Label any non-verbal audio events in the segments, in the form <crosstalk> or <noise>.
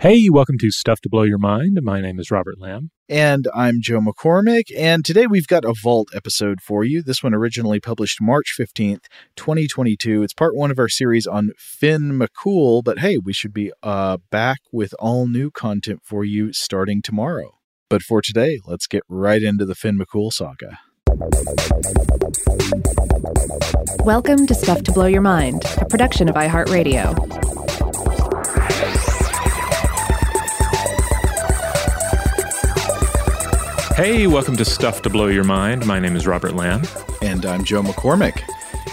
Hey, welcome to Stuff to Blow Your Mind. My name is Robert Lamb. And I'm Joe McCormick. And today we've got a Vault episode for you. This one originally published March 15th, 2022. It's part one of our series on Finn McCool. But hey, we should be uh, back with all new content for you starting tomorrow. But for today, let's get right into the Finn McCool saga. Welcome to Stuff to Blow Your Mind, a production of iHeartRadio. Hey, welcome to Stuff to Blow Your Mind. My name is Robert Lamb. And I'm Joe McCormick.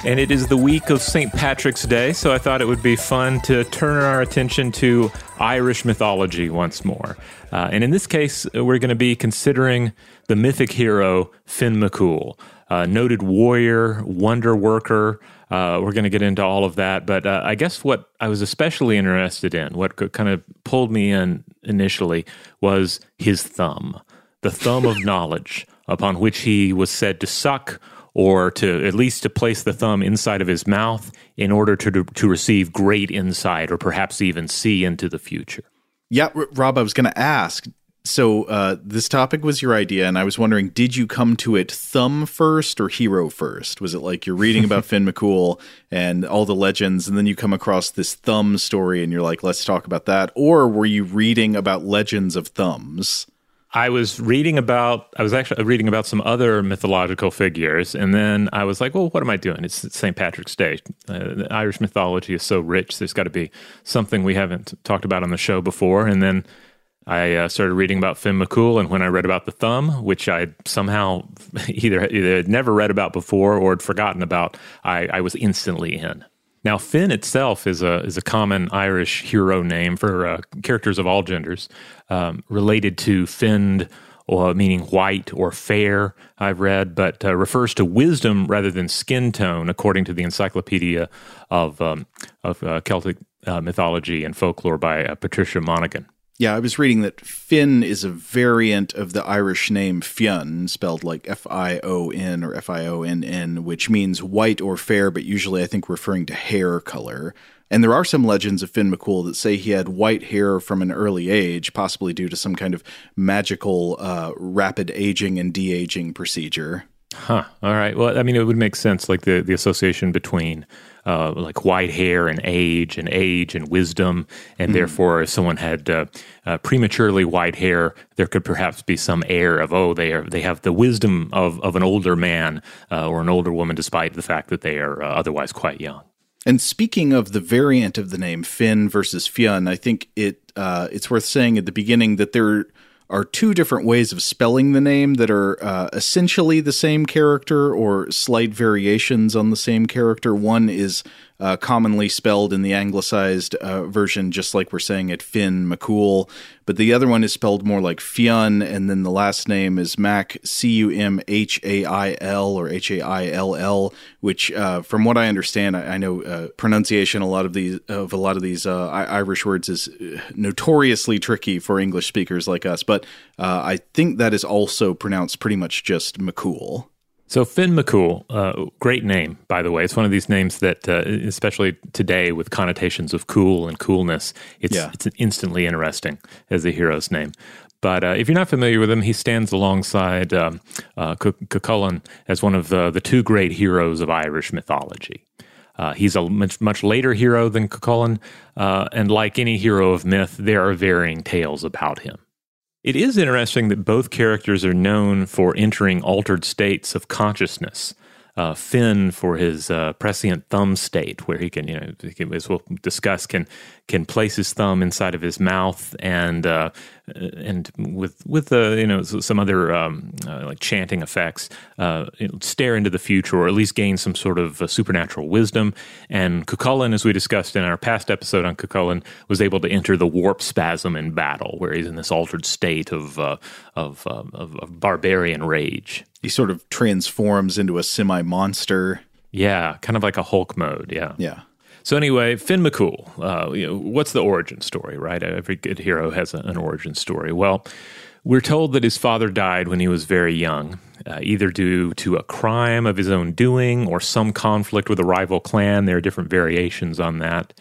And it is the week of St. Patrick's Day, so I thought it would be fun to turn our attention to Irish mythology once more. Uh, and in this case, we're going to be considering the mythic hero Finn McCool, uh, noted warrior, wonder worker. Uh, we're going to get into all of that. But uh, I guess what I was especially interested in, what kind of pulled me in initially, was his thumb the thumb of knowledge upon which he was said to suck or to at least to place the thumb inside of his mouth in order to to receive great insight or perhaps even see into the future. Yeah, Rob, I was going to ask. So uh, this topic was your idea, and I was wondering, did you come to it thumb first or hero first? Was it like you're reading about <laughs> Finn McCool and all the legends, and then you come across this thumb story, and you're like, let's talk about that, or were you reading about legends of thumbs? I was reading about, I was actually reading about some other mythological figures, and then I was like, well, what am I doing? It's St. Patrick's Day. Uh, Irish mythology is so rich. There's got to be something we haven't talked about on the show before. And then I uh, started reading about Finn McCool, and when I read about the thumb, which I somehow <laughs> either, either had never read about before or had forgotten about, I, I was instantly in. Now, Finn itself is a is a common Irish hero name for uh, characters of all genders, um, related to Finned, or meaning white or fair. I've read, but uh, refers to wisdom rather than skin tone, according to the Encyclopedia of um, of uh, Celtic uh, mythology and folklore by uh, Patricia Monaghan. Yeah, I was reading that Finn is a variant of the Irish name Fionn, spelled like F I O N or F I O N N, which means white or fair, but usually I think referring to hair color. And there are some legends of Finn McCool that say he had white hair from an early age, possibly due to some kind of magical uh, rapid aging and de aging procedure. Huh. All right. Well, I mean, it would make sense, like the, the association between uh, like white hair and age and age and wisdom. And mm. therefore, if someone had uh, uh, prematurely white hair, there could perhaps be some air of, oh, they are, they have the wisdom of, of an older man uh, or an older woman, despite the fact that they are uh, otherwise quite young. And speaking of the variant of the name Finn versus Fionn, I think it uh, it's worth saying at the beginning that there are two different ways of spelling the name that are uh, essentially the same character or slight variations on the same character. One is uh, commonly spelled in the anglicized uh, version, just like we're saying it, Finn McCool. But the other one is spelled more like Fionn, and then the last name is Mac, C U M H A I L or H A I L L, which, uh, from what I understand, I, I know uh, pronunciation a lot of these of a lot of these uh, Irish words is uh, notoriously tricky for English speakers like us. But I think that is also pronounced pretty much just McCool. So Finn McCool, uh, great name, by the way. It's one of these names that, uh, especially today, with connotations of cool and coolness, it's yeah. it's instantly interesting as a hero's name. But uh, if you're not familiar with him, he stands alongside um, uh, Cuchulainn as one of the, the two great heroes of Irish mythology. Uh, he's a much, much later hero than Cuchulainn, uh, and like any hero of myth, there are varying tales about him. It is interesting that both characters are known for entering altered states of consciousness uh, Finn for his uh, prescient thumb state, where he can, you know, as we'll discuss, can can place his thumb inside of his mouth and uh, and with with uh, you know some other um, uh, like chanting effects, uh, stare into the future or at least gain some sort of uh, supernatural wisdom. And Cucullin, as we discussed in our past episode on Cucullin, was able to enter the warp spasm in battle, where he's in this altered state of of, of, of barbarian rage he sort of transforms into a semi monster. Yeah, kind of like a Hulk mode. Yeah. Yeah. So anyway, Finn McCool, uh, you know, what's the origin story, right? Every good hero has a, an origin story. Well, we're told that his father died when he was very young, uh, either due to a crime of his own doing or some conflict with a rival clan. There are different variations on that.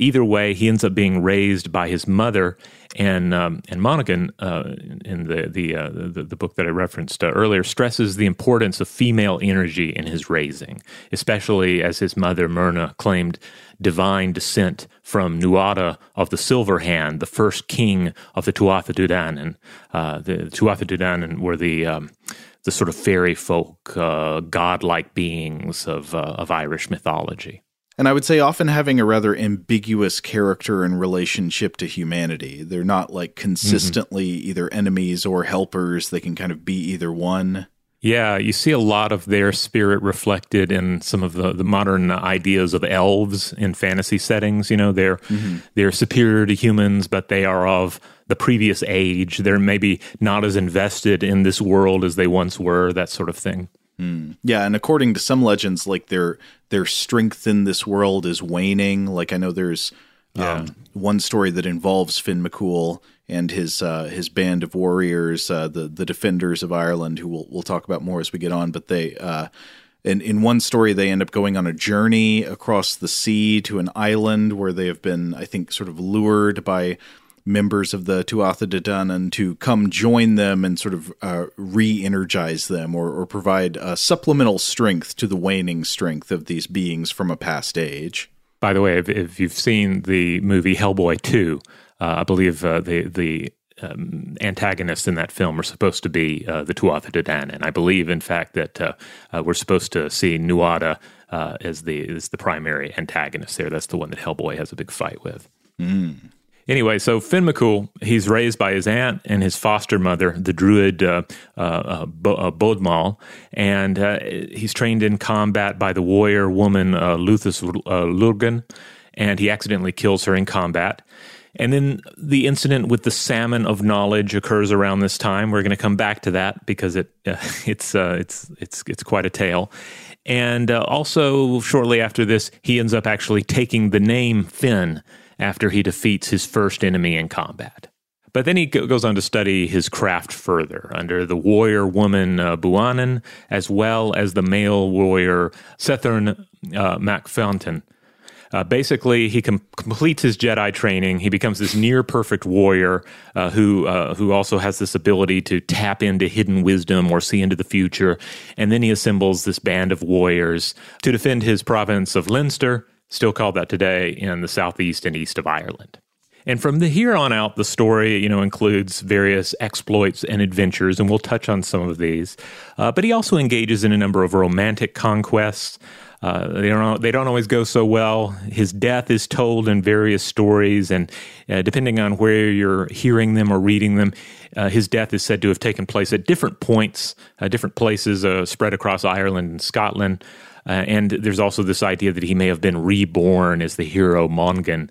Either way, he ends up being raised by his mother and um, and Monaghan uh, in the the, uh, the, the book that I referenced uh, earlier stresses the importance of female energy in his raising, especially as his mother Muirne claimed divine descent from Nuada of the Silver Hand, the first king of the Tuatha Dé Danann. Uh, the Tuatha Dé Danann were the um, the sort of fairy folk, uh, godlike beings of uh, of Irish mythology and I would say often having a rather ambiguous character and relationship to humanity. They're not like consistently mm-hmm. either enemies or helpers. They can kind of be either one. Yeah, you see a lot of their spirit reflected in some of the, the modern ideas of elves in fantasy settings. You know, they're mm-hmm. they're superior to humans, but they are of the previous age. They're maybe not as invested in this world as they once were. That sort of thing. Mm. Yeah, and according to some legends, like their their strength in this world is waning. Like I know there's yeah. um, one story that involves Finn McCool and his uh, his band of warriors, uh, the the defenders of Ireland, who we'll we'll talk about more as we get on. But they, uh, in in one story, they end up going on a journey across the sea to an island where they have been, I think, sort of lured by members of the Tuatha Dé Danann to come join them and sort of uh, re-energize them or, or provide uh, supplemental strength to the waning strength of these beings from a past age. By the way, if, if you've seen the movie Hellboy 2, uh, I believe uh, the the um, antagonists in that film are supposed to be uh, the Tuatha Dé Danann, and I believe, in fact, that uh, we're supposed to see Nuada as the as the primary antagonist there. That's the one that Hellboy has a big fight with. Mm. Anyway, so Finn McCool, he's raised by his aunt and his foster mother, the druid uh, uh, uh, uh Bodmal, and uh, he's trained in combat by the warrior woman uh, Luthus uh, Lurgan, and he accidentally kills her in combat. And then the incident with the salmon of knowledge occurs around this time. We're going to come back to that because it <laughs> it's it's it's it's quite a tale. And also, shortly after this, he ends up actually taking the name Finn after he defeats his first enemy in combat. But then he goes on to study his craft further under the warrior woman uh, Buanan, as well as the male warrior Sethern uh, MacFontain. Uh, basically, he com- completes his Jedi training. He becomes this near perfect warrior uh, who uh, who also has this ability to tap into hidden wisdom or see into the future. And then he assembles this band of warriors to defend his province of Leinster still called that today in the southeast and east of Ireland. And from the here on out, the story, you know, includes various exploits and adventures, and we'll touch on some of these. Uh, but he also engages in a number of romantic conquests. uh, they don't they don't always go so well. His death is told in various stories, and uh, depending on where you're hearing them or reading them, uh, his death is said to have taken place at different points, uh, different places uh, spread across Ireland and Scotland. Uh, and there's also this idea that he may have been reborn as the hero Mongan.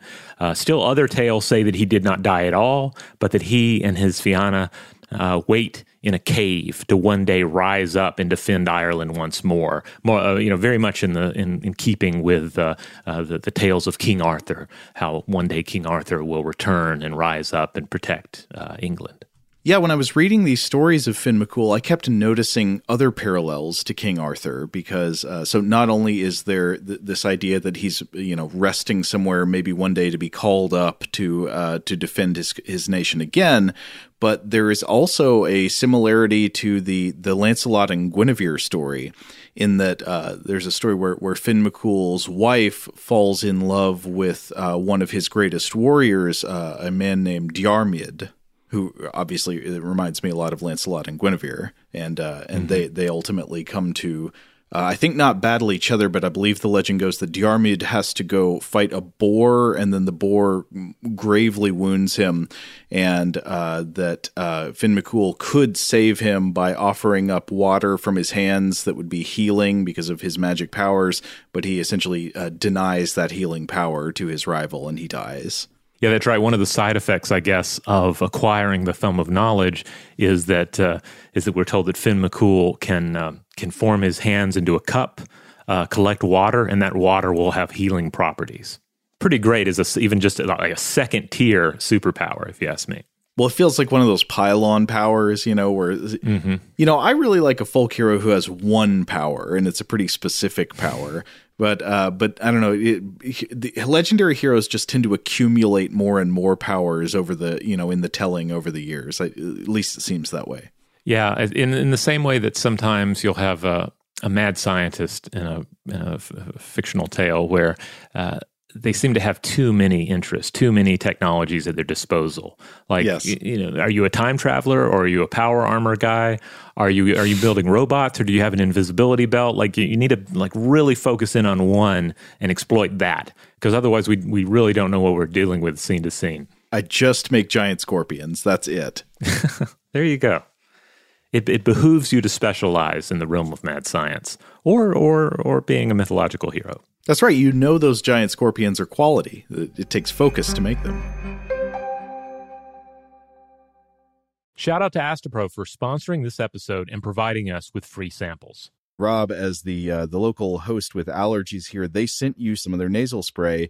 still, other tales say that he did not die at all, but that he and his Fianna uh, wait in a cave to one day rise up and defend Ireland once more. More, uh, you know, very much in the in, in keeping with uh, uh, the, the tales of King Arthur, how one day King Arthur will return and rise up and protect uh, England. Yeah, when I was reading these stories of Finn McCool, I kept noticing other parallels to King Arthur because uh, so not only is there th- this idea that he's you know resting somewhere, maybe one day to be called up to uh, to defend his his nation again, but there is also a similarity to the the Lancelot and Guinevere story, in that uh, there's a story where where Finn McCool's wife falls in love with uh, one of his greatest warriors, uh, a man named Diarmid who obviously it reminds me a lot of Lancelot and Guinevere, and uh, and mm-hmm. they they ultimately come to. Uh, I think not battle each other, but I believe the legend goes that Diarmid has to go fight a boar, and then the boar gravely wounds him, and uh, that uh, Finn McCool could save him by offering up water from his hands that would be healing because of his magic powers, but he essentially uh, denies that healing power to his rival, and he dies. Yeah, that's right. One of the side effects, I guess, of acquiring the thumb of knowledge is that uh, is that we're told that Finn McCool can uh, can form his hands into a cup, uh, collect water, and that water will have healing properties. Pretty great as a, even just like a second tier superpower, if you ask me. Well, it feels like one of those pylon powers, you know, where mm-hmm. you know I really like a folk hero who has one power, and it's a pretty specific power. But uh, but I don't know. It, the legendary heroes just tend to accumulate more and more powers over the you know in the telling over the years. I, at least it seems that way. Yeah, in in the same way that sometimes you'll have a, a mad scientist in a, in a f- fictional tale where uh, they seem to have too many interests, too many technologies at their disposal. Like, yes. you, you, know, are you a time traveler or are you a power armor guy? Are you are you building robots or do you have an invisibility belt? Like, you, you need to like really focus in on one and exploit that because otherwise, we we really don't know what we're dealing with scene to scene. I just make giant scorpions. That's it. <laughs> there you go. It, it behooves you to specialize in the realm of mad science, or or or being a mythological hero. That's right. You know those giant scorpions are quality. It takes focus to make them. Shout out to Astepro for sponsoring this episode and providing us with free samples. Rob, as the uh, the local host with allergies here, they sent you some of their nasal spray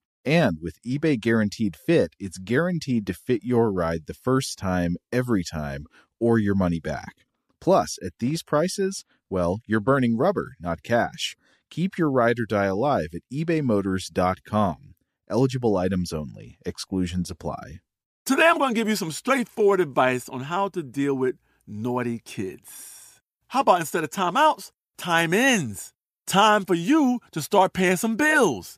And with eBay Guaranteed Fit, it's guaranteed to fit your ride the first time, every time, or your money back. Plus, at these prices, well, you're burning rubber, not cash. Keep your ride or die alive at ebaymotors.com. Eligible items only, exclusions apply. Today, I'm going to give you some straightforward advice on how to deal with naughty kids. How about instead of timeouts, time ins? Time for you to start paying some bills.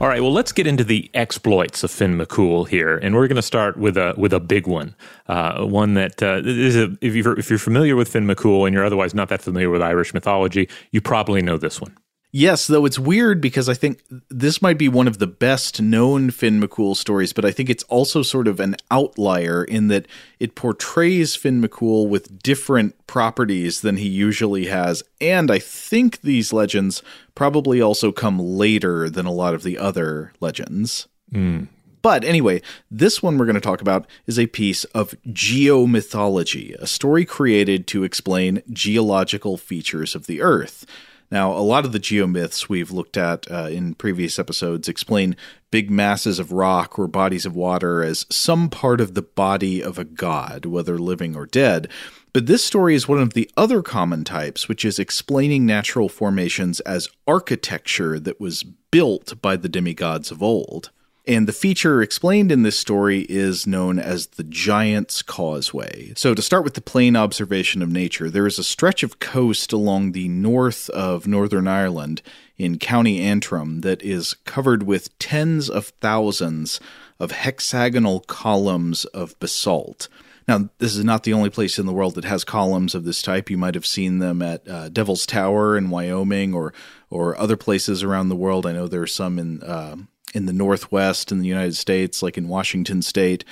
All right, well, let's get into the exploits of Finn McCool here, and we're going to start with a with a big one, uh, one that uh, is a, if you're if you're familiar with Finn McCool and you're otherwise not that familiar with Irish mythology, you probably know this one. Yes, though it's weird because I think this might be one of the best known Finn McCool stories, but I think it's also sort of an outlier in that it portrays Finn McCool with different properties than he usually has. And I think these legends probably also come later than a lot of the other legends. Mm. But anyway, this one we're going to talk about is a piece of geomythology, a story created to explain geological features of the Earth. Now, a lot of the geomyths we've looked at uh, in previous episodes explain big masses of rock or bodies of water as some part of the body of a god, whether living or dead. But this story is one of the other common types, which is explaining natural formations as architecture that was built by the demigods of old. And the feature explained in this story is known as the Giant's Causeway. So, to start with the plain observation of nature, there is a stretch of coast along the north of Northern Ireland in County Antrim that is covered with tens of thousands of hexagonal columns of basalt. Now, this is not the only place in the world that has columns of this type. You might have seen them at uh, Devil's Tower in Wyoming or or other places around the world. I know there are some in uh, in the Northwest in the United States, like in Washington State.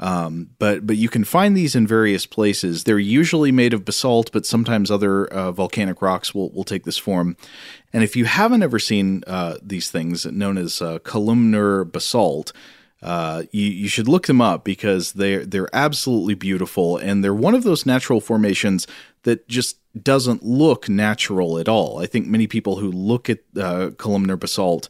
Um, but but you can find these in various places. They're usually made of basalt, but sometimes other uh, volcanic rocks will will take this form. And if you haven't ever seen uh, these things, known as uh, columnar basalt, uh, you you should look them up because they're they're absolutely beautiful, and they're one of those natural formations that just doesn't look natural at all. I think many people who look at uh, columnar basalt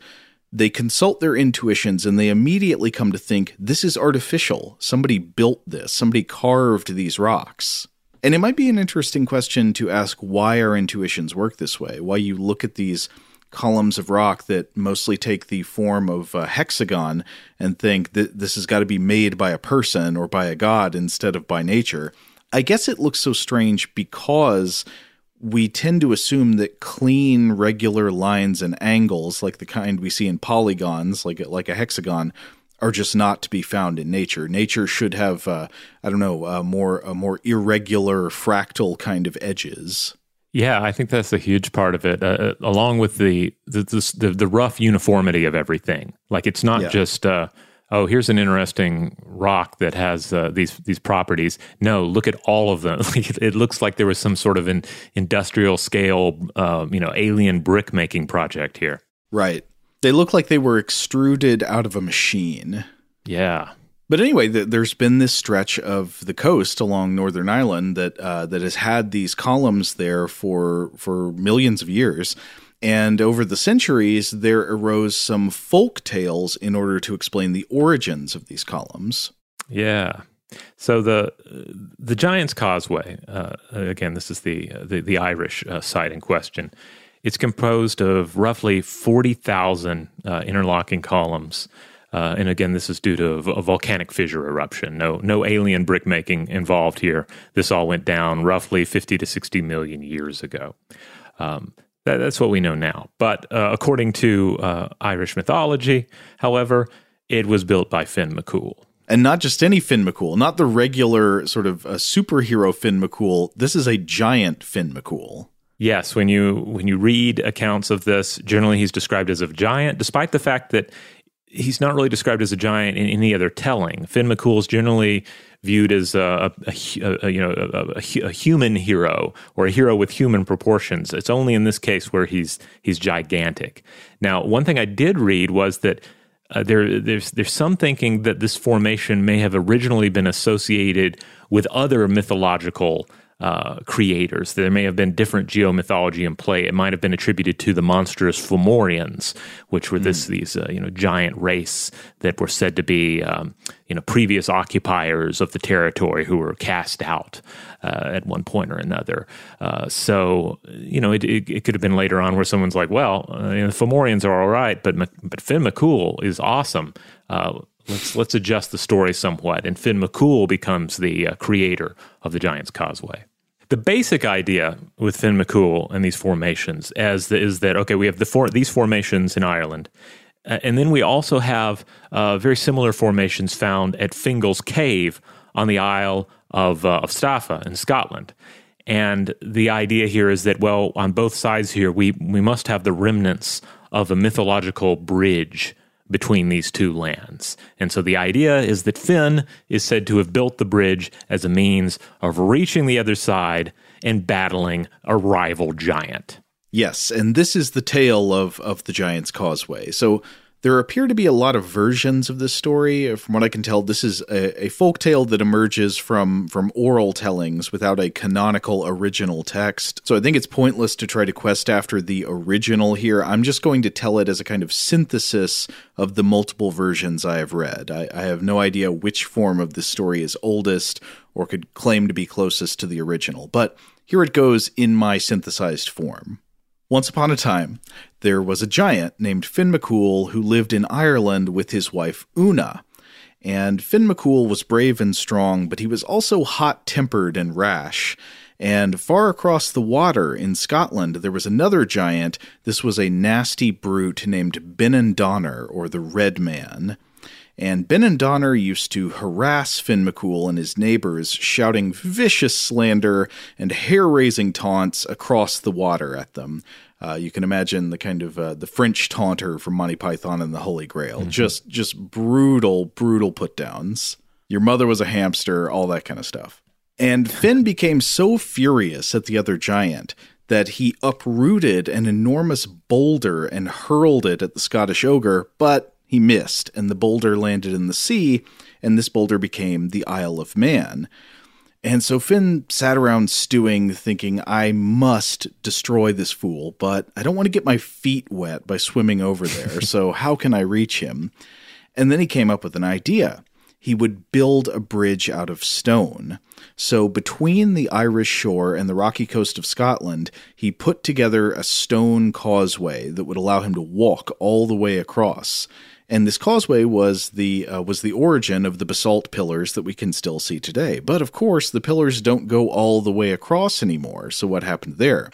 they consult their intuitions and they immediately come to think this is artificial. Somebody built this, somebody carved these rocks. And it might be an interesting question to ask why our intuitions work this way, why you look at these columns of rock that mostly take the form of a hexagon and think that this has got to be made by a person or by a god instead of by nature. I guess it looks so strange because we tend to assume that clean, regular lines and angles, like the kind we see in polygons, like like a hexagon, are just not to be found in nature. Nature should have, uh, I don't know, uh, more a more irregular, fractal kind of edges. Yeah, I think that's a huge part of it, uh, uh along with the the, the the rough uniformity of everything. Like it's not yeah. just uh, oh, here's an interesting rock that has uh, these these properties. No, look at all of them. <laughs> it looks like there was some sort of an industrial scale, uh, you know, alien brick making project here. Right. They look like they were extruded out of a machine. Yeah. But anyway, the, there's been this stretch of the coast along Northern Ireland that uh, that has had these columns there for for millions of years and over the centuries, there arose some folk tales in order to explain the origins of these columns. Yeah. So the the Giant's Causeway, uh, again, this is the the, the Irish uh, site in question. It's composed of roughly forty thousand uh, interlocking columns, uh, and again, this is due to a volcanic fissure eruption. No no alien brick making involved here. This all went down roughly fifty to sixty million years ago. Um, that, that's what we know now. But uh, according to uh, Irish mythology, however, it was built by Finn McCool. And not just any Finn McCool, not the regular sort of a uh, superhero Finn McCool. This is a giant Finn McCool. Yes, when you when you read accounts of this, generally he's described as a giant, despite the fact that he's not really described as a giant in any other telling. Finn McCool is generally viewed as a, a, a, a you know a, human hero or a hero with human proportions. It's only in this case where he's he's gigantic. Now, one thing I did read was that. Uh, there, there's there's some thinking that this formation may have originally been associated with other mythological uh, creators. There may have been different geomythology in play. It might have been attributed to the monstrous Fomorians, which were this mm. these uh, you know giant race that were said to be um, you know previous occupiers of the territory who were cast out uh, at one point or another. Uh, so you know it, it, it, could have been later on where someone's like, well, uh, you know, the Fomorians are all right, but but Finn McCool is awesome uh, let's let's adjust the story somewhat, and Finn McCool becomes the uh, creator of the Giants Causeway. The basic idea with Finn McCool and these formations as the, is that okay, we have the four, these formations in Ireland, uh, and then we also have uh, very similar formations found at Fingal's Cave on the Isle of uh, of Staffa in Scotland. And the idea here is that well, on both sides here, we we must have the remnants of a mythological bridge between these two lands. And so the idea is that Finn is said to have built the bridge as a means of reaching the other side and battling a rival giant. Yes, and this is the tale of of the Giant's Causeway. So there appear to be a lot of versions of this story. From what I can tell, this is a, a folk tale that emerges from from oral tellings without a canonical original text. So I think it's pointless to try to quest after the original here. I'm just going to tell it as a kind of synthesis of the multiple versions I have read. I, I have no idea which form of this story is oldest or could claim to be closest to the original, but here it goes in my synthesized form. Once upon a time, there was a giant named Finn McCool who lived in Ireland with his wife Una. And Finn McCool was brave and strong, but he was also hot tempered and rash. And far across the water in Scotland, there was another giant. This was a nasty brute named Benandonner, or the Red Man. And Benandonner used to harass Finn McCool and his neighbors, shouting vicious slander and hair-raising taunts across the water at them. Uh, you can imagine the kind of uh, the French taunter from Monty Python and the Holy Grail. Mm-hmm. Just just brutal, brutal put downs. Your mother was a hamster, all that kind of stuff. And Finn became so furious at the other giant that he uprooted an enormous boulder and hurled it at the Scottish ogre, but he missed, and the boulder landed in the sea, and this boulder became the Isle of Man. And so Finn sat around stewing, thinking, I must destroy this fool, but I don't want to get my feet wet by swimming over there, <laughs> so how can I reach him? And then he came up with an idea. He would build a bridge out of stone. So between the Irish shore and the rocky coast of Scotland, he put together a stone causeway that would allow him to walk all the way across and this causeway was the uh, was the origin of the basalt pillars that we can still see today. But of course, the pillars don't go all the way across anymore. So what happened there?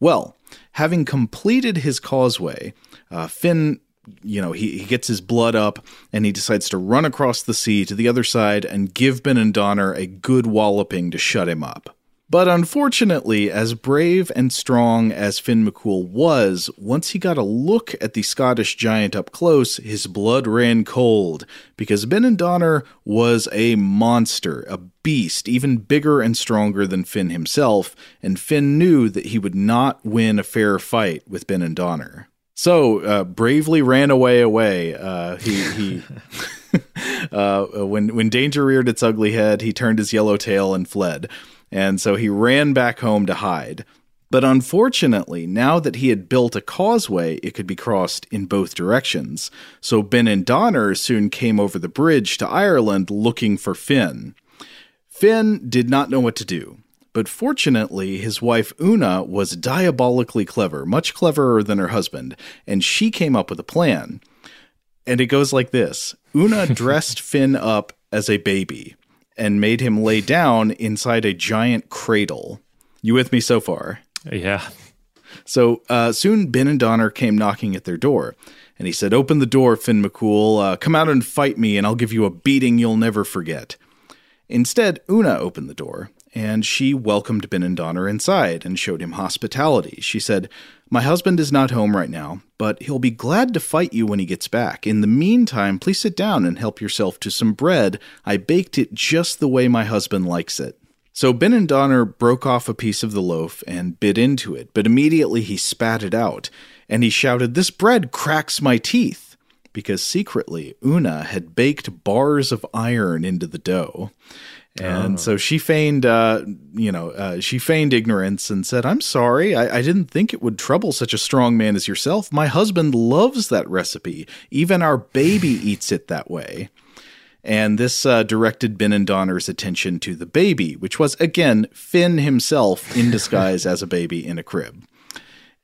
Well, having completed his causeway, uh, Finn you know, he, he gets his blood up and he decides to run across the sea to the other side and give Benandonner a good walloping to shut him up. But unfortunately, as brave and strong as Finn McCool was, once he got a look at the Scottish giant up close, his blood ran cold, because Benandonner was a monster, a beast, even bigger and stronger than Finn himself, and Finn knew that he would not win a fair fight with Benandonner. So, uh, bravely ran away away. Uh, he, he <laughs> uh, when when danger reared its ugly head, he turned his yellow tail and fled and so he ran back home to hide. But unfortunately, now that he had built a causeway, it could be crossed in both directions. So Benandonner soon came over the bridge to Ireland looking for Finn. Finn did not know what to do. But fortunately, his wife Una was diabolically clever, much cleverer than her husband, and she came up with a plan. And it goes like this Una <laughs> dressed Finn up as a baby and made him lay down inside a giant cradle. You with me so far? Yeah. So uh, soon Donner came knocking at their door, and he said, Open the door, Finn McCool. Uh, come out and fight me, and I'll give you a beating you'll never forget. Instead, Una opened the door, and she welcomed Benandonner inside and showed him hospitality. She said, My husband is not home right now, but he'll be glad to fight you when he gets back. In the meantime, please sit down and help yourself to some bread. I baked it just the way my husband likes it. So Benandonner broke off a piece of the loaf and bit into it, but immediately he spat it out, and he shouted, This bread cracks my teeth! Because secretly, Una had baked bars of iron into the dough. And oh. so she feigned, uh, you know, uh, she feigned ignorance and said, "I'm sorry. I, I, didn't think it would trouble such a strong man as yourself. My husband loves that recipe. Even our baby <laughs> eats it that way." And this uh, directed Donner's attention to the baby, which was again Finn himself in disguise <laughs> as a baby in a crib.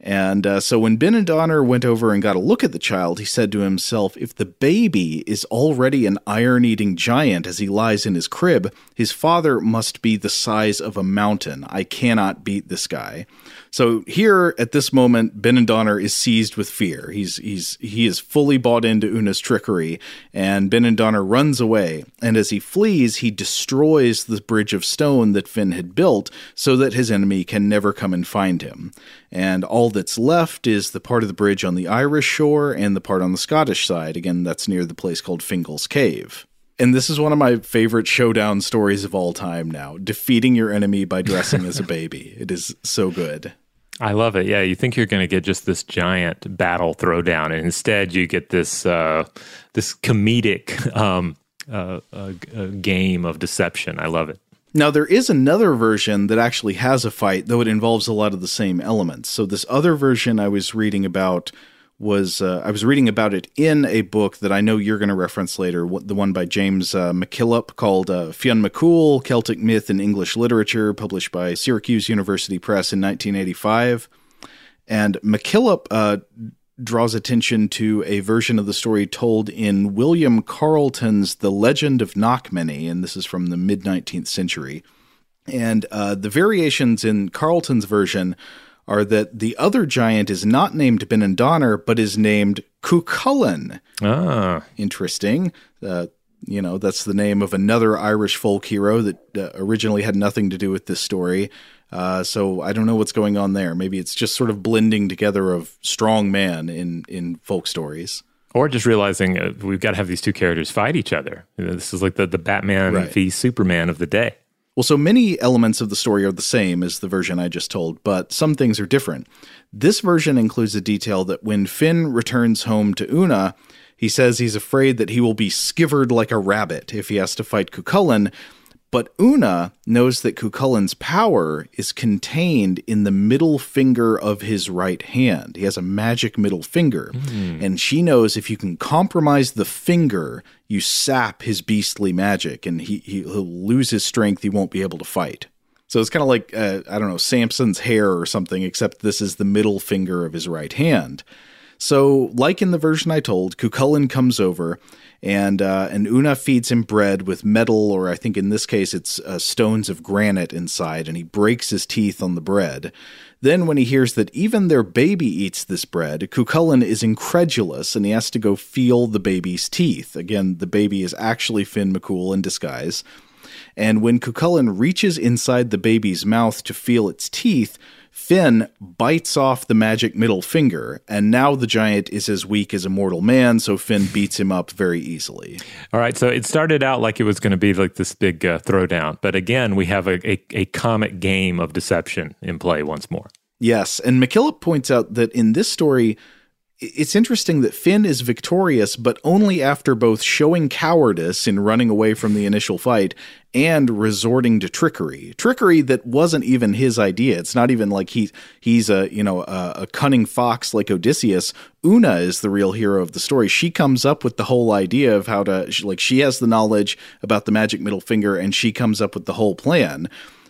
And uh, so when Benandana went over and got a look at the child, he said to himself, If the baby is already an iron eating giant as he lies in his crib, his father must be the size of a mountain. I cannot beat this guy. So here at this moment, Benandana is seized with fear. He's he's he is fully bought into Una's trickery, and Benandana runs away. And as he flees, he destroys the bridge of stone that Finn had built, so that his enemy can never come and find him. And all that's left is the part of the bridge on the Irish shore and the part on the Scottish side. Again, that's near the place called Fingal's Cave. And this is one of my favorite showdown stories of all time now defeating your enemy by dressing as a <laughs> baby. It is so good. I love it. Yeah, you think you're going to get just this giant battle throwdown, and instead you get this uh, this comedic um, uh, uh, game of deception. I love it. Now, there is another version that actually has a fight, though it involves a lot of the same elements. So, this other version I was reading about was uh, I was reading about it in a book that I know you're going to reference later, the one by James uh, MacKillop called uh, Fionn McCool, Celtic Myth in English Literature, published by Syracuse University Press in 1985. And MacKillop uh, draws attention to a version of the story told in William Carleton's The Legend of Knockmany, and this is from the mid 19th century. And uh, the variations in Carleton's version are that the other giant is not named Benandana, but is named Cucullin. Ah. Interesting. Uh, you know, that's the name of another Irish folk hero that uh, originally had nothing to do with this story. Uh, so I don't know what's going on there. Maybe it's just sort of blending together of strong man in in folk stories. Or just realizing uh, we've got to have these two characters fight each other. You know, this is like the, the Batman right. v Superman of the day. Well, so many elements of the story are the same as the version I just told, but some things are different. This version includes a detail that when Finn returns home to Una, he says he's afraid that he will be skivered like a rabbit if he has to fight Cuchulainn, but Una knows that Cuchulainn's power is contained in the middle finger of his right hand. He has a magic middle finger. Mm. And she knows if you can compromise the finger, you sap his beastly magic and he, he'll lose his strength. He won't be able to fight. So it's kind of like, uh, I don't know, Samson's hair or something, except this is the middle finger of his right hand. So, like in the version I told, Cuchulainn comes over and uh, and Una feeds him bread with metal, or I think in this case it's uh, stones of granite inside, and he breaks his teeth on the bread. Then, when he hears that even their baby eats this bread, Cuchulainn is incredulous and he has to go feel the baby's teeth. Again, the baby is actually Finn McCool in disguise. And when Cuchulainn reaches inside the baby's mouth to feel its teeth, Finn bites off the magic middle finger, and now the giant is as weak as a mortal man, so Finn beats him up very easily. All right, so it started out like it was going to be like this big uh, throwdown, but again, we have a, a, a comic game of deception in play once more. Yes, and MacKillop points out that in this story, it's interesting that Finn is victorious, but only after both showing cowardice in running away from the initial fight and resorting to trickery. Trickery that wasn't even his idea. It's not even like he he's a you know a, a cunning fox like Odysseus. Una is the real hero of the story. She comes up with the whole idea of how to like she has the knowledge about the magic middle finger, and she comes up with the whole plan.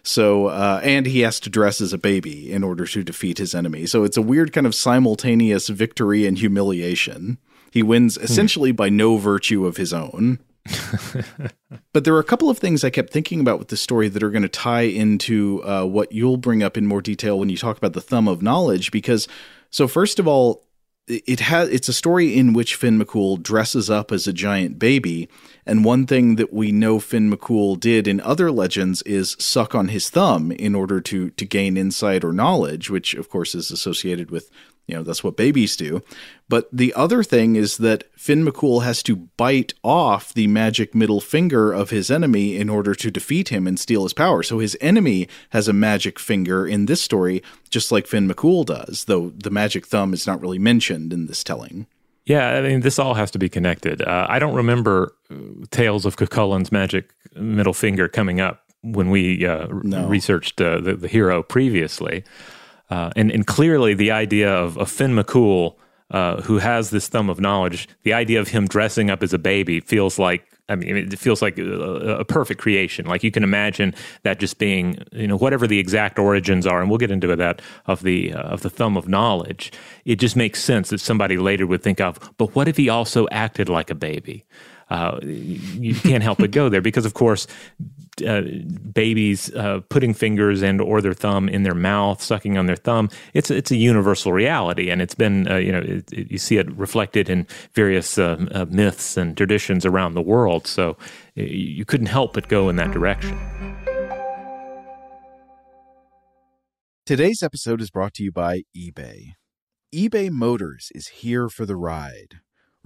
So, uh, and he has to dress as a baby in order to defeat his enemy. So it's a weird kind of simultaneous victory and humiliation. He wins hmm. essentially hmm. by no virtue of his own. <laughs> but there are a couple of things I kept thinking about with the story that are going to tie into uh, what you'll bring up in more detail when you talk about the thumb of knowledge. Because, so first of all, it has it's a story in which Finn McCool dresses up as a giant baby, and one thing that we know Finn McCool did in other legends is suck on his thumb in order to to gain insight or knowledge, which of course is associated with you know that's what babies do but the other thing is that finn mccool has to bite off the magic middle finger of his enemy in order to defeat him and steal his power so his enemy has a magic finger in this story just like finn mccool does though the magic thumb is not really mentioned in this telling yeah, I mean, this all has to be connected. Uh, I don't remember uh, tales of Cuchulain's magic middle finger coming up when we uh, no. researched uh, the, the, hero previously. Uh, and, and clearly, the idea of, of Finn McCool, uh, who has this thumb of knowledge, the idea of him dressing up as a baby feels like I mean, it feels like a, a, perfect creation. Like you can imagine that just being, you know, whatever the exact origins are, and we'll get into that of the uh, of the thumb of knowledge. It just makes sense that somebody later would think of. But what if he also acted like a baby? Uh, you can't help but go there because, of course, uh, babies uh, putting fingers and or their thumb in their mouth, sucking on their thumb, it's it's a universal reality, and it's been uh, you know it, it, you see it reflected in various uh, uh, myths and traditions around the world. So you couldn't help but go in that direction. Today's episode is brought to you by eBay. eBay Motors is here for the ride.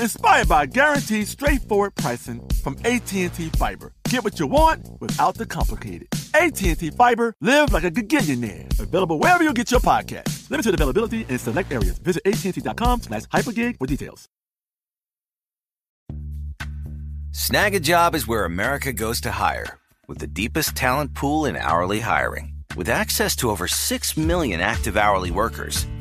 inspired by guaranteed straightforward pricing from AT&T Fiber. Get what you want without the complicated. AT&T Fiber, live like a gigillionaire. Available wherever you get your podcast. Limited availability in select areas. Visit AT&T.com slash hypergig for details. Snagajob is where America goes to hire, with the deepest talent pool in hourly hiring. With access to over 6 million active hourly workers,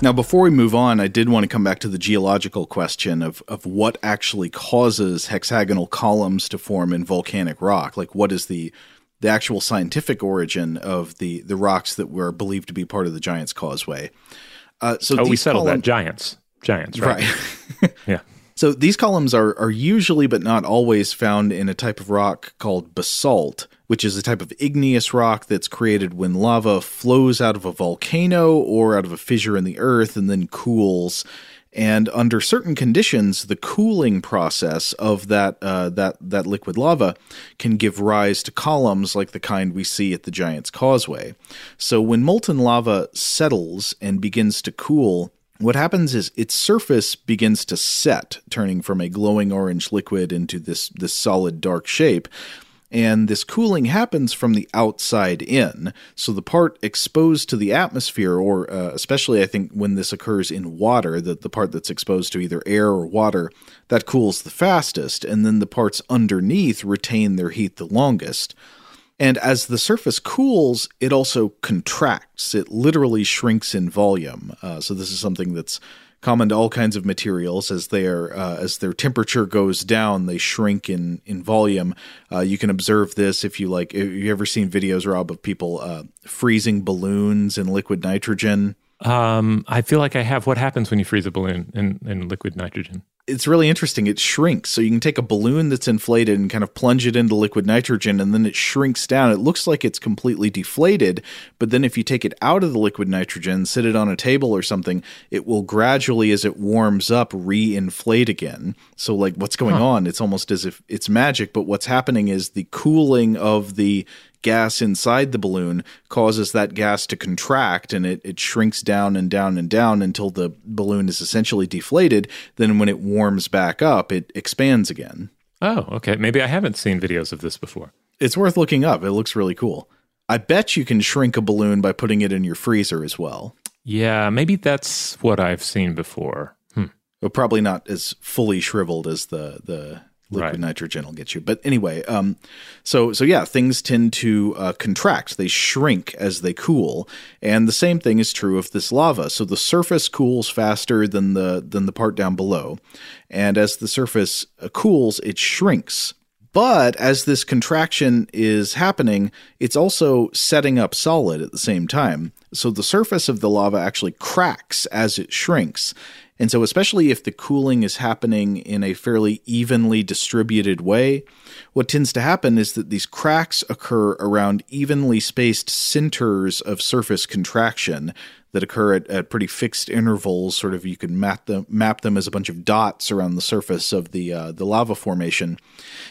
Now, before we move on, I did want to come back to the geological question of, of what actually causes hexagonal columns to form in volcanic rock. Like, what is the the actual scientific origin of the the rocks that were believed to be part of the Giants Causeway? Uh, so, oh, we settled column- that giants, giants, right? right. <laughs> yeah. So these columns are are usually but not always found in a type of rock called basalt, which is a type of igneous rock that's created when lava flows out of a volcano or out of a fissure in the earth and then cools. And under certain conditions, the cooling process of that uh, that that liquid lava can give rise to columns like the kind we see at the Giant's Causeway. So when molten lava settles and begins to cool, what happens is its surface begins to set, turning from a glowing orange liquid into this, this solid dark shape. And this cooling happens from the outside in. So the part exposed to the atmosphere, or uh, especially I think when this occurs in water, that the part that's exposed to either air or water, that cools the fastest. And then the parts underneath retain their heat the longest. And as the surface cools, it also contracts. It literally shrinks in volume. Uh, so this is something that's common to all kinds of materials. As their uh, as their temperature goes down, they shrink in in volume. Uh, you can observe this if you like. Have you ever seen videos, Rob, of people uh, freezing balloons in liquid nitrogen? Um, I feel like I have. What happens when you freeze a balloon in, in liquid nitrogen? it's really interesting. It shrinks. So you can take a balloon that's inflated and kind of plunge it into liquid nitrogen, and then it shrinks down. It looks like it's completely deflated. But then if you take it out of the liquid nitrogen, sit it on a table or something, it will gradually, as it warms up, re-inflate again. So like what's going huh. on? It's almost as if it's magic. But what's happening is the cooling of the gas inside the balloon causes that gas to contract and it, it shrinks down and down and down until the balloon is essentially deflated. Then, when it warms back up, it expands again. Oh, okay. Maybe I haven't seen videos of this before. It's worth looking up. It looks really cool. I bet you can shrink a balloon by putting it in your freezer as well. Yeah, maybe that's what I've seen before. Hmm. But probably not as fully shriveled as the the liquid right. nitrogen will get you. But anyway, um, so so yeah, things tend to uh, contract; they shrink as they cool, and the same thing is true of this lava. So the surface cools faster than the than the part down below, and as the surface uh, cools, it shrinks. But as this contraction is happening, it's also setting up solid at the same time. So the surface of the lava actually cracks as it shrinks. And so, especially if the cooling is happening in a fairly evenly distributed way, what tends to happen is that these cracks occur around evenly spaced centers of surface contraction that occur at, at pretty fixed intervals. Sort of, you could map them map them as a bunch of dots around the surface of the uh, the lava formation,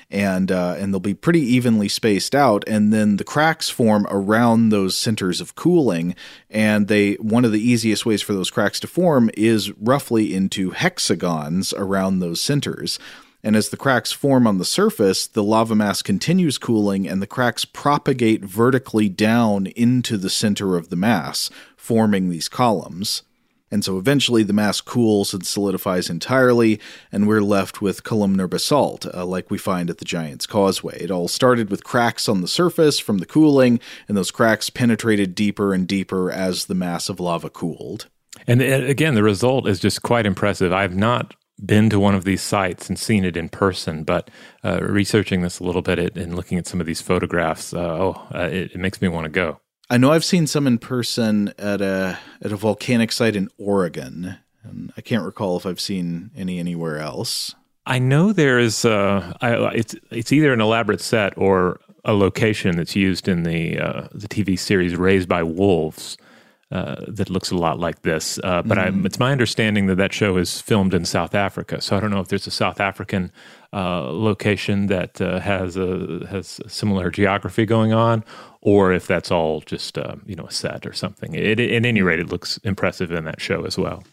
and uh, and they'll be pretty evenly spaced out. And then the cracks form around those centers of cooling, and they one of the easiest ways for those cracks to form is roughly into hexagons around those centers. And as the cracks form on the surface, the lava mass continues cooling and the cracks propagate vertically down into the center of the mass, forming these columns. And so eventually the mass cools and solidifies entirely, and we're left with columnar basalt, uh, like we find at the Giant's Causeway. It all started with cracks on the surface from the cooling, and those cracks penetrated deeper and deeper as the mass of lava cooled. And uh, again, the result is just quite impressive. I've not been to one of these sites and seen it in person, but uh, researching this a little bit and looking at some of these photographs, uh, oh, uh, it, it, makes me want to go. I know I've seen some in person at a at a volcanic site in Oregon, and I can't recall if I've seen any anywhere else. I know there is. Uh, I, it's it's either an elaborate set or a location that's used in the uh, the TV series Raised by Wolves uh, that looks a lot like this. Uh, but mm. it's my understanding that that show is filmed in South Africa. So I don't know if there's a South African uh, location that uh, has a has a similar geography going on, or if that's all just uh, you know a set or something. It, at any rate, it looks impressive in that show as well.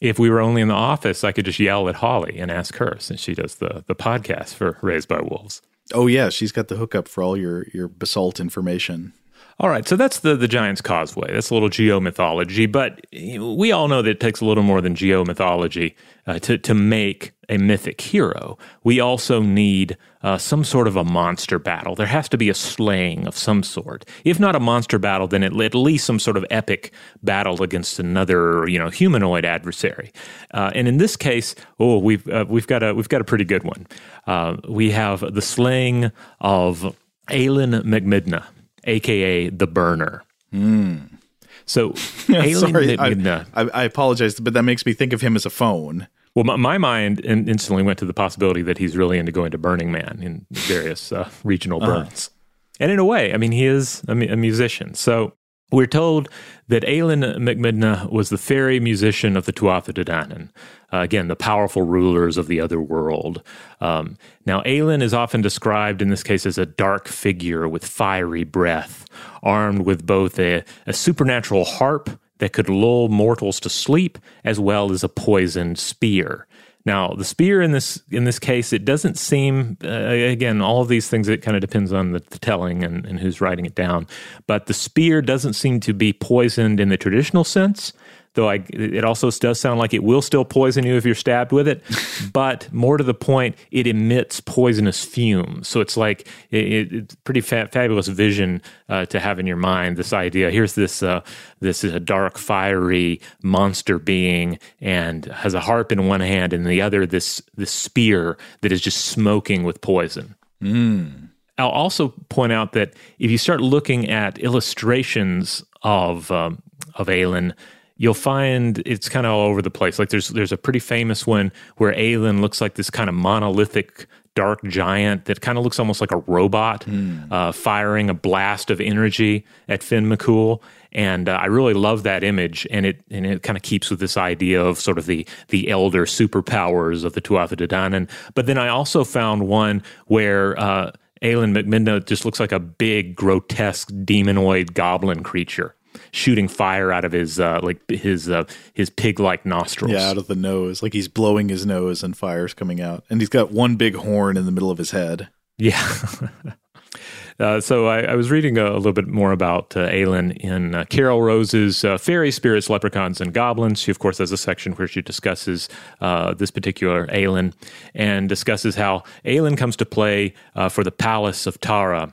If we were only in the office, I could just yell at Holly and ask her since she does the the podcast for Raised by Wolves. Oh yeah, she's got the hookup for all your your basalt information. All right, so that's the the Giant's Causeway. That's a little geomythology, but we all know that it takes a little more than geomythology uh, to to make a mythic hero. We also need uh, some sort of a monster battle. There has to be a slaying of some sort. If not a monster battle, then at, least some sort of epic battle against another, you know, humanoid adversary. Uh, and in this case, oh, we've uh, we've got a we've got a pretty good one. Uh, we have the slaying of Ailin Macmidna aka the burner. Mm. So, <laughs> Sorry, I, I, I, apologize, but that makes me think of him as a phone. Well, my, my mind instantly went to the possibility that he's really into going to Burning Man in various uh, regional uh-huh. burns. Uh-huh. And in a way, I mean, he is a, a musician. So we're told that Ailin Macmidna was the fairy musician of the Tuatha De Danann, uh, again, the powerful rulers of the other world. Um, now, Ailin is often described in this case as a dark figure with fiery breath, armed with both a, a supernatural harp that could lull mortals to sleep, as well as a poisoned spear. Now, the spear in this in this case, it doesn't seem uh, again all of these things. It kind of depends on the, the telling and, and, who's writing it down. But the spear doesn't seem to be poisoned in the traditional sense though I, it also does sound like it will still poison you if you're stabbed with it. <laughs> but more to the point, it emits poisonous fumes. So it's like it, it's pretty fa- fabulous vision uh, to have in your mind. This idea: here's this uh, this is a dark, fiery monster being, and has a harp in one hand, and in the other this this spear that is just smoking with poison. Mm. I'll also point out that if you start looking at illustrations of um, of Aelin, you'll find it's kind of all over the place. Like there's there's a pretty famous one where Aelin looks like this kind of monolithic dark giant that kind of looks almost like a robot mm. uh, firing a blast of energy at Finn McCool. And uh, I really love that image, and it and it kind of keeps with this idea of sort of the the elder superpowers of the Tuatha De Danann. But then I also found one where uh, Aelin just looks like a big, grotesque demonoid goblin creature shooting fire out of his uh, like his uh, his pig like nostrils. Yeah, out of the nose, like he's blowing his nose and fire's coming out, and he's got one big horn in the middle of his head. Yeah. <laughs> Uh, so I, I, was reading a, a, little bit more about uh, Aelin in uh, Carol Rose's uh, Fairy Spirits, Leprechauns, and Goblins. She, of course, has a section where she discusses uh, this particular Aelin and discusses how Aelin comes to play uh, for the Palace of Tara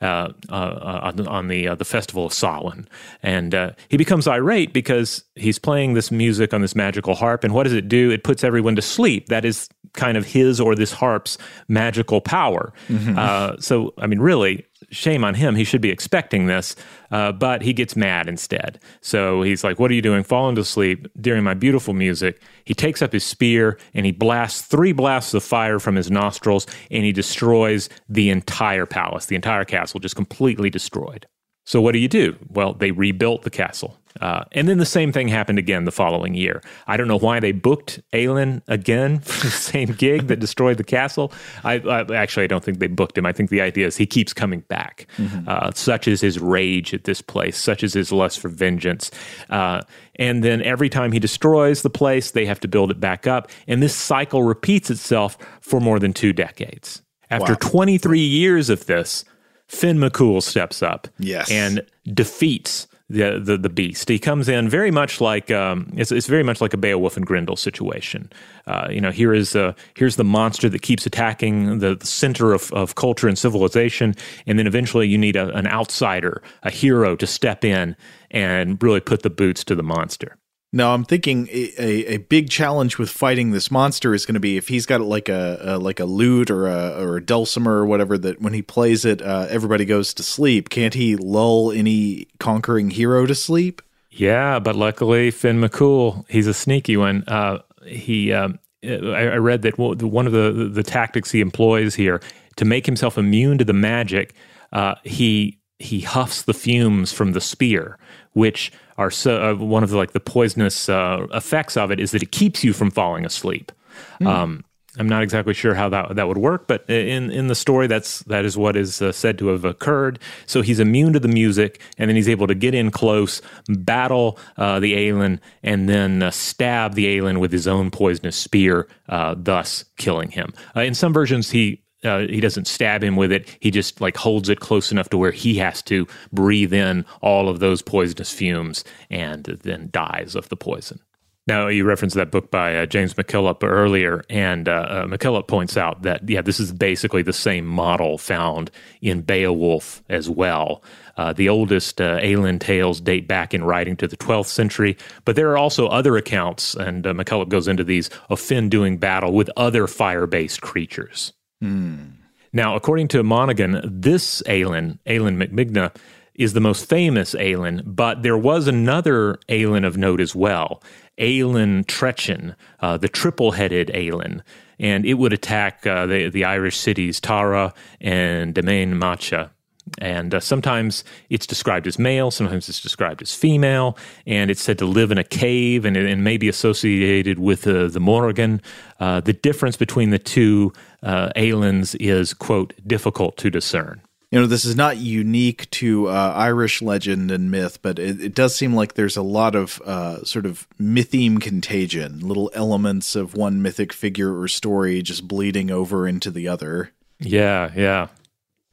uh, uh, on, the uh, the festival of Samhain, and uh, he becomes irate because he's playing this music on this magical harp, and what does it do? It puts everyone to sleep. That is kind of his or this harp's magical power. Mm-hmm. Uh, so, I mean, really, shame on him. He should be expecting this, uh, but he gets mad instead. So he's like, What are you doing? Falling to sleep during my beautiful music. He takes up his spear and he blasts three blasts of fire from his nostrils and he destroys the entire palace, the entire castle, just completely destroyed. So what do you do? Well, they rebuilt the castle. Uh, and then the same thing happened again the following year. I don't know why they booked Aelin again <laughs> for the same gig that destroyed the castle. I, I, actually I don't think they booked him. I think the idea is he keeps coming back. Mm-hmm. Uh, such is his rage at this place. Such is his lust for vengeance. Uh, and then every time he destroys the place, they have to build it back up. And this cycle repeats itself for more than two decades. After wow. 23 years of this, Finn McCool steps up yes. and defeats the, the the beast. He comes in very much like um, it's, it's very much like a Beowulf and Grendel situation. Uh, you know, here is uh, here's the monster that keeps attacking the, the, center of, of culture and civilization, and then eventually you need a, an outsider, a hero, to step in and really put the boots to the monster. No, I'm thinking a, a, big challenge with fighting this monster is going to be if he's got like a, a, like a lute or a or a dulcimer or whatever that when he plays it, uh, everybody goes to sleep. Can't he lull any conquering hero to sleep? Yeah, but luckily Finn McCool, he's a sneaky one. Uh, he, um, I, I, read that one of the the tactics he employs here to make himself immune to the magic, uh, he he huffs the fumes from the spear, which are so uh, one of the like the poisonous uh, effects of it is that it keeps you from falling asleep. Mm. Um, I'm not exactly sure how that that would work, but in in the story, that's that is what is uh, said to have occurred. So he's immune to the music, and then he's able to get in close, battle uh, the Aelin, and then uh, stab the Aelin with his own poisonous spear, uh, thus killing him. Uh, in some versions, he uh, he doesn't stab him with it. He just like holds it close enough to where he has to breathe in all of those poisonous fumes and then dies of the poison. Now, you referenced that book by uh, James McKillop earlier, and uh, uh, McKillop points out that, yeah, this is basically the same model found in Beowulf as well. Uh, the oldest uh, Aelin tales date back in writing to the 12th century, but there are also other accounts, and uh, McKillop goes into these, of Finn doing battle with other fire based creatures. Mm. Now, according to Monaghan, this Aelin, Aelin McMidna, is the most famous Aelin, but there was another Aelin of note as well, Aelin Trechin, uh, the triple-headed Aelin, and it would attack uh, the, the Irish cities Tara and Emain Macha and uh, sometimes it's described as male, sometimes it's described as female, and it's said to live in a cave and, and may be associated with uh, the Morrigan. Uh, the difference between the two uh, Aelins is, quote, difficult to discern. you know, this is not unique to uh, Irish legend and myth, but it, it, does seem like there's a lot of uh, sort of mytheme contagion, little elements of one mythic figure or story just bleeding over into the other. Yeah, yeah.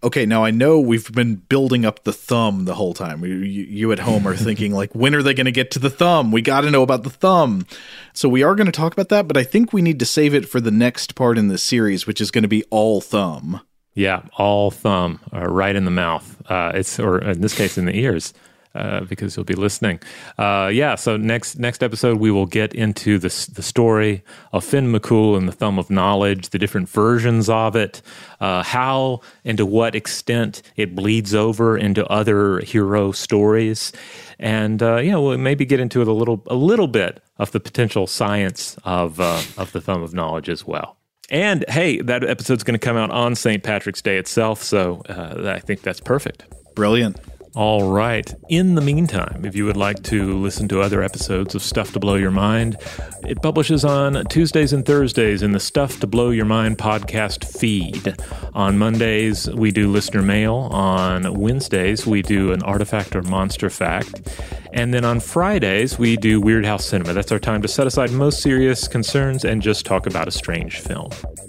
Okay, now I know we've been building up the thumb the whole time. You, you at home are <laughs> thinking, like, when are they going to get to the thumb? We got to know about the thumb. So we are going to talk about that, but I think we need to save it for the next part in the series, which is going to be all thumb. Yeah, all thumb, uh, right in the mouth. Uh, it's or in this case in the ears. Uh, because you'll be listening. Uh, yeah, so next next episode we will get into the the story of Finn McCool and the Thumb of Knowledge, the different versions of it, uh, how and to what extent it bleeds over into other hero stories, and uh, we'll maybe get into it a little a little bit of the potential science of uh, of the Thumb of Knowledge as well. And hey, that episode's going to come out on St. Patrick's Day itself, so uh, I think that's perfect. Brilliant. All right. In the meantime, if you would like to listen to other episodes of Stuff to Blow Your Mind, it publishes on Tuesdays and Thursdays in the Stuff to Blow Your Mind podcast feed. On Mondays, we do listener mail. On Wednesdays, we do an artifact or monster fact. And then on Fridays, we do Weirdhouse Cinema. That's our time to set aside most serious concerns and just talk about a strange film.